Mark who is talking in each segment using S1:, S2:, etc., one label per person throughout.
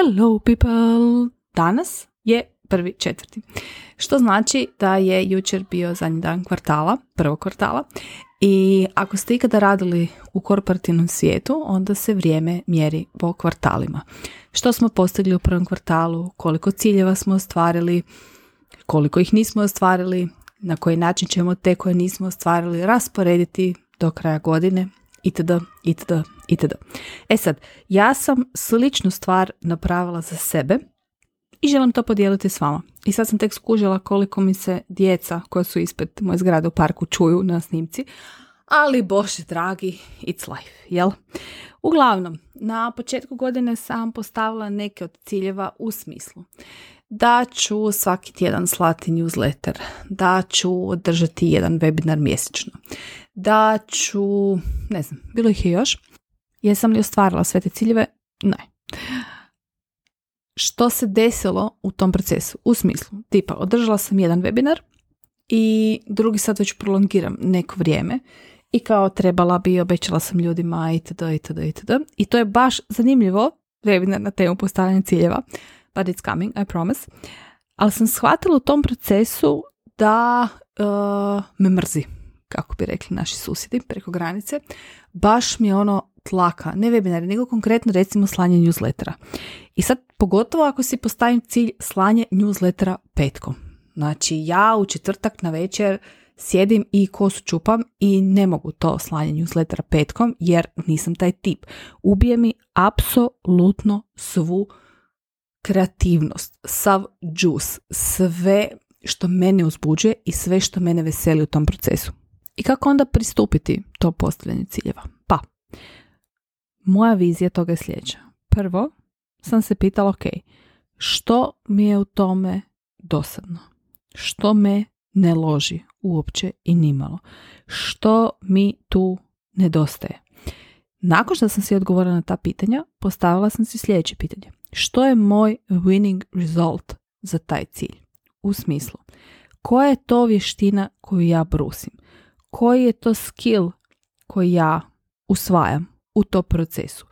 S1: Hello people! Danas je prvi četvrti. Što znači da je jučer bio zadnji dan kvartala, prvog kvartala. I ako ste ikada radili u korporativnom svijetu, onda se vrijeme mjeri po kvartalima. Što smo postigli u prvom kvartalu, koliko ciljeva smo ostvarili, koliko ih nismo ostvarili, na koji način ćemo te koje nismo ostvarili rasporediti do kraja godine itd., itd., itd. E sad, ja sam sličnu stvar napravila za sebe i želim to podijeliti s vama. I sad sam tek skužila koliko mi se djeca koja su ispred moje zgrade u parku čuju na snimci, ali bože dragi, it's life, jel? Uglavnom, na početku godine sam postavila neke od ciljeva u smislu da ću svaki tjedan slati newsletter, da ću održati jedan webinar mjesečno, da ću, ne znam, bilo ih je još. Jesam li ostvarila sve te ciljeve? Ne. Što se desilo u tom procesu? U smislu, tipa, održala sam jedan webinar i drugi sad već prolongiram neko vrijeme i kao trebala bi, obećala sam ljudima itd. itd. itd. I to je baš zanimljivo, webinar na temu postavljanja ciljeva, but it's coming, I promise. Ali sam shvatila u tom procesu da uh, me mrzi kako bi rekli naši susjedi preko granice, baš mi je ono tlaka, ne webinari, nego konkretno recimo slanje newslettera. I sad pogotovo ako si postavim cilj slanje newslettera petkom. Znači ja u četvrtak na večer sjedim i kosu čupam i ne mogu to slanje newslettera petkom jer nisam taj tip. Ubije mi apsolutno svu kreativnost, sav džus, sve što mene uzbuđuje i sve što mene veseli u tom procesu. I kako onda pristupiti to postavljanju ciljeva? Pa, moja vizija toga je sljedeća. Prvo sam se pitala, ok, što mi je u tome dosadno? Što me ne loži uopće i nimalo? Što mi tu nedostaje? Nakon što sam si odgovorila na ta pitanja, postavila sam si sljedeće pitanje. Što je moj winning result za taj cilj? U smislu, koja je to vještina koju ja brusim? Koji je to skill koji ja usvajam u tom procesu.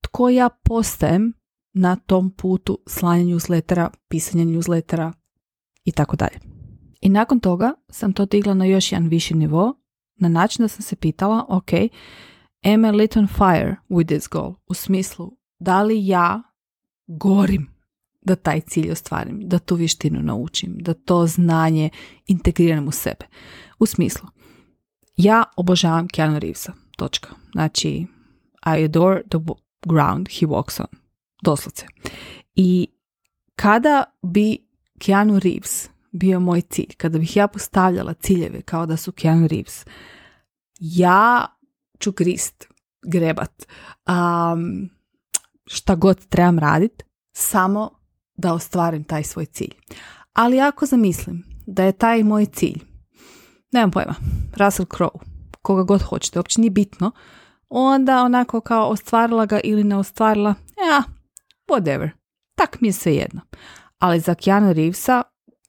S1: Tko ja postajem na tom putu slanja newslettera, pisanja newslettera i tako dalje. I nakon toga sam to digla na još jedan viši nivo, na način da sam se pitala, ok, am I lit on fire with this goal? U smislu, da li ja gorim da taj cilj ostvarim, da tu vještinu naučim, da to znanje integriram u sebe. U smislu, ja obožavam Keanu Reevesa. Točka. Znači, I adore the ground he walks on. Doslovce. I kada bi Keanu Reeves bio moj cilj, kada bih ja postavljala ciljeve kao da su Keanu Reeves, ja ću grist, grebat, um, šta god trebam radit, samo da ostvarim taj svoj cilj. Ali ako zamislim da je taj moj cilj nemam pojma, Russell Crowe, koga god hoćete, uopće nije bitno, onda onako kao ostvarila ga ili ne ostvarila, ja, whatever, tak mi je sve jedno. Ali za Keanu Reevesa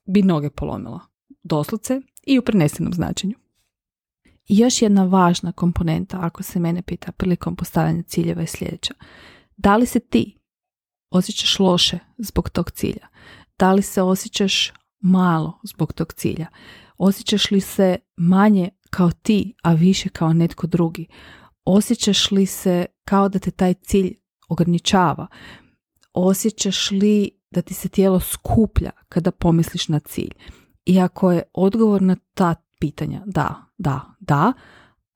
S1: bi noge polomila, doslovce i u prenesenom značenju. I još jedna važna komponenta, ako se mene pita prilikom postavljanja ciljeva je sljedeća. Da li se ti osjećaš loše zbog tog cilja? Da li se osjećaš malo zbog tog cilja? Osjećaš li se manje kao ti, a više kao netko drugi? Osjećaš li se kao da te taj cilj ograničava? Osjećaš li da ti se tijelo skuplja kada pomisliš na cilj? I ako je odgovor na ta pitanja da, da, da,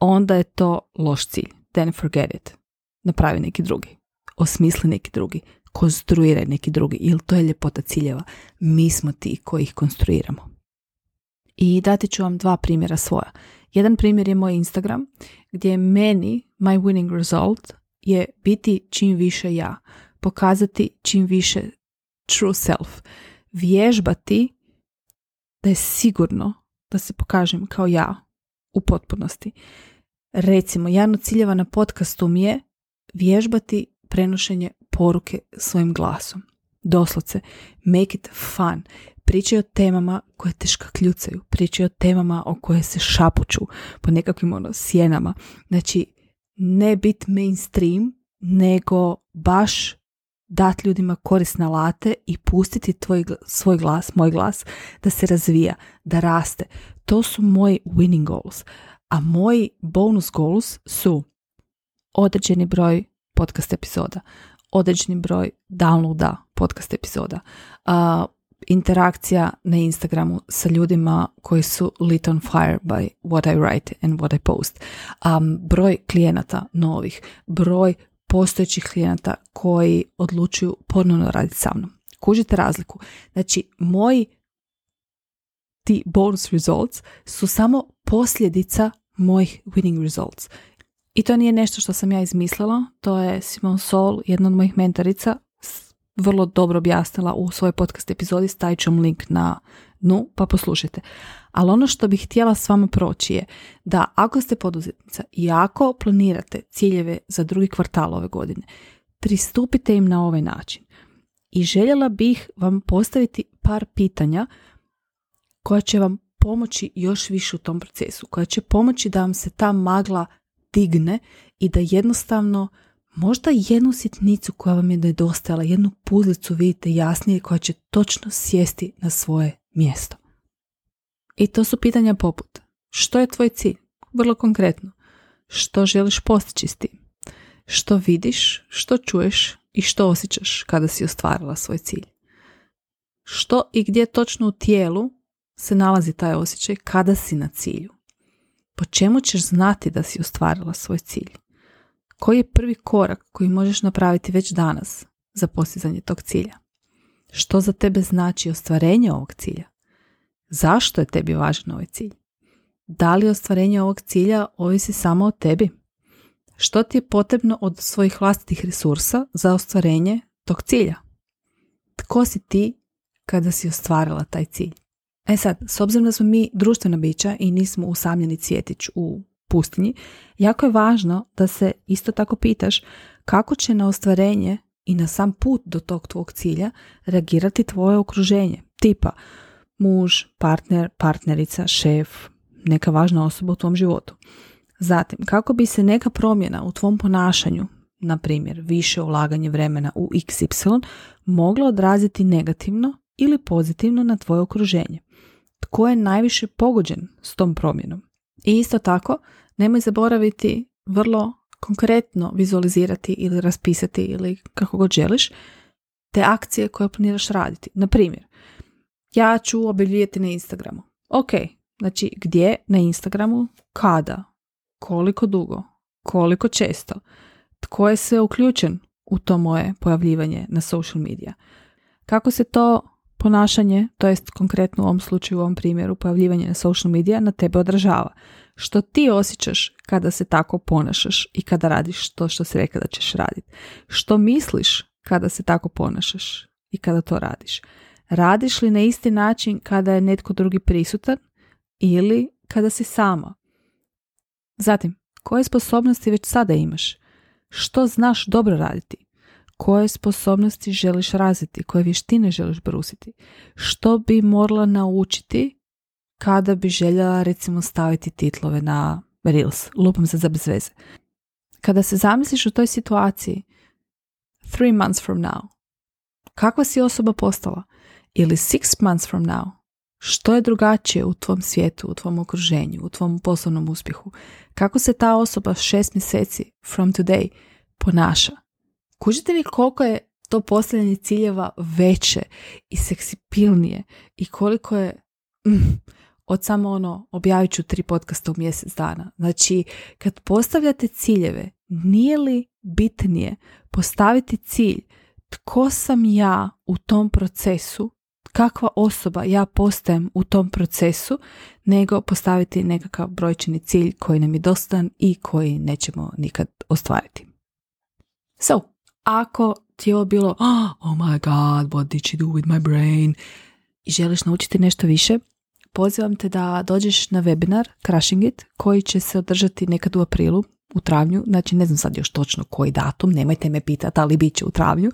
S1: onda je to loš cilj. Then forget it. Napravi neki drugi. Osmisli neki drugi. Konstruiraj neki drugi. Ili to je ljepota ciljeva. Mi smo ti koji ih konstruiramo. I dati ću vam dva primjera svoja. Jedan primjer je moj Instagram gdje meni my winning result je biti čim više ja, pokazati čim više true self, vježbati da je sigurno da se pokažem kao ja u potpunosti. Recimo, jedan od ciljeva na podcastu mi je vježbati prenošenje poruke svojim glasom. Doslovce, make it fun pričaju o temama koje teška kljucaju, pričaju o temama o koje se šapuću po nekakvim ono, sjenama. Znači, ne bit mainstream, nego baš dati ljudima korisne alate i pustiti tvoj, svoj glas, moj glas, da se razvija, da raste. To su moji winning goals. A moji bonus goals su određeni broj podcast epizoda, određeni broj downloada podcast epizoda, interakcija na Instagramu sa ljudima koji su lit on fire by what I write and what I post, um, broj klijenata novih, broj postojećih klijenata koji odlučuju ponovno raditi sa mnom. Kužite razliku. Znači, moji ti bonus results su samo posljedica mojih winning results. I to nije nešto što sam ja izmislila, to je Simon Sol, jedna od mojih mentorica, vrlo dobro objasnila u svojoj podcast epizodi, stavit ću link na dnu, pa poslušajte. Ali ono što bih htjela s vama proći je da ako ste poduzetnica i ako planirate ciljeve za drugi kvartal ove godine, pristupite im na ovaj način. I željela bih vam postaviti par pitanja koja će vam pomoći još više u tom procesu, koja će pomoći da vam se ta magla digne i da jednostavno možda jednu sitnicu koja vam je nedostajala, jednu puzlicu vidite jasnije koja će točno sjesti na svoje mjesto. I to su pitanja poput što je tvoj cilj? Vrlo konkretno. Što želiš postići s tim? Što vidiš, što čuješ i što osjećaš kada si ostvarila svoj cilj? Što i gdje točno u tijelu se nalazi taj osjećaj kada si na cilju? Po čemu ćeš znati da si ostvarila svoj cilj? Koji je prvi korak koji možeš napraviti već danas za postizanje tog cilja? Što za tebe znači ostvarenje ovog cilja? Zašto je tebi važan ovaj cilj? Da li ostvarenje ovog cilja ovisi samo o tebi? Što ti je potrebno od svojih vlastitih resursa za ostvarenje tog cilja? Tko si ti kada si ostvarila taj cilj? E sad, s obzirom da smo mi društvena bića i nismo usamljeni cvjetić u pustinji, jako je važno da se isto tako pitaš kako će na ostvarenje i na sam put do tog tvog cilja reagirati tvoje okruženje. Tipa, muž, partner, partnerica, šef, neka važna osoba u tvom životu. Zatim, kako bi se neka promjena u tvom ponašanju, na primjer više ulaganje vremena u XY, mogla odraziti negativno ili pozitivno na tvoje okruženje. Tko je najviše pogođen s tom promjenom? I isto tako, nemoj zaboraviti vrlo konkretno vizualizirati ili raspisati ili kako god želiš te akcije koje planiraš raditi. Na primjer, ja ću objavljivati na Instagramu. Ok, znači gdje na Instagramu, kada, koliko dugo, koliko često, tko je sve uključen u to moje pojavljivanje na social media. Kako se to ponašanje, to jest konkretno u ovom slučaju, u ovom primjeru pojavljivanje na social media na tebe odražava. Što ti osjećaš kada se tako ponašaš i kada radiš to što si rekla da ćeš raditi. Što misliš kada se tako ponašaš i kada to radiš. Radiš li na isti način kada je netko drugi prisutan ili kada si sama? Zatim, koje sposobnosti već sada imaš? Što znaš dobro raditi? Koje sposobnosti želiš razviti? Koje vještine želiš brusiti? Što bi morala naučiti kada bi željela recimo staviti titlove na Reels? Lupam se za bez veze. Kada se zamisliš u toj situaciji, three months from now, kakva si osoba postala? ili six months from now, što je drugačije u tvom svijetu, u tvom okruženju, u tvom poslovnom uspjehu? Kako se ta osoba šest mjeseci from today ponaša? Kužite li koliko je to postavljanje ciljeva veće i seksipilnije i koliko je mm, od samo ono objavit ću tri podcasta u mjesec dana. Znači, kad postavljate ciljeve, nije li bitnije postaviti cilj tko sam ja u tom procesu kakva osoba ja postajem u tom procesu, nego postaviti nekakav brojčani cilj koji nam je dostan i koji nećemo nikad ostvariti. So, ako ti je ovo bilo oh my god, what did she do with my brain i želiš naučiti nešto više, pozivam te da dođeš na webinar Crushing It koji će se održati nekad u aprilu u travnju, znači ne znam sad još točno koji datum, nemojte me pitati, ali bit će u travnju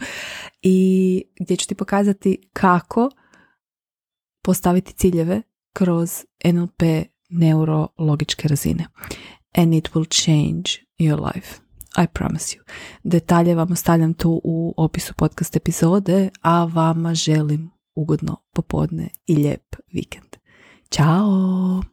S1: i gdje ću ti pokazati kako postaviti ciljeve kroz NLP neurologičke razine. And it will change your life. I promise you. Detalje vam ostavljam tu u opisu podcast epizode, a vama želim ugodno popodne i lijep vikend. Ćao!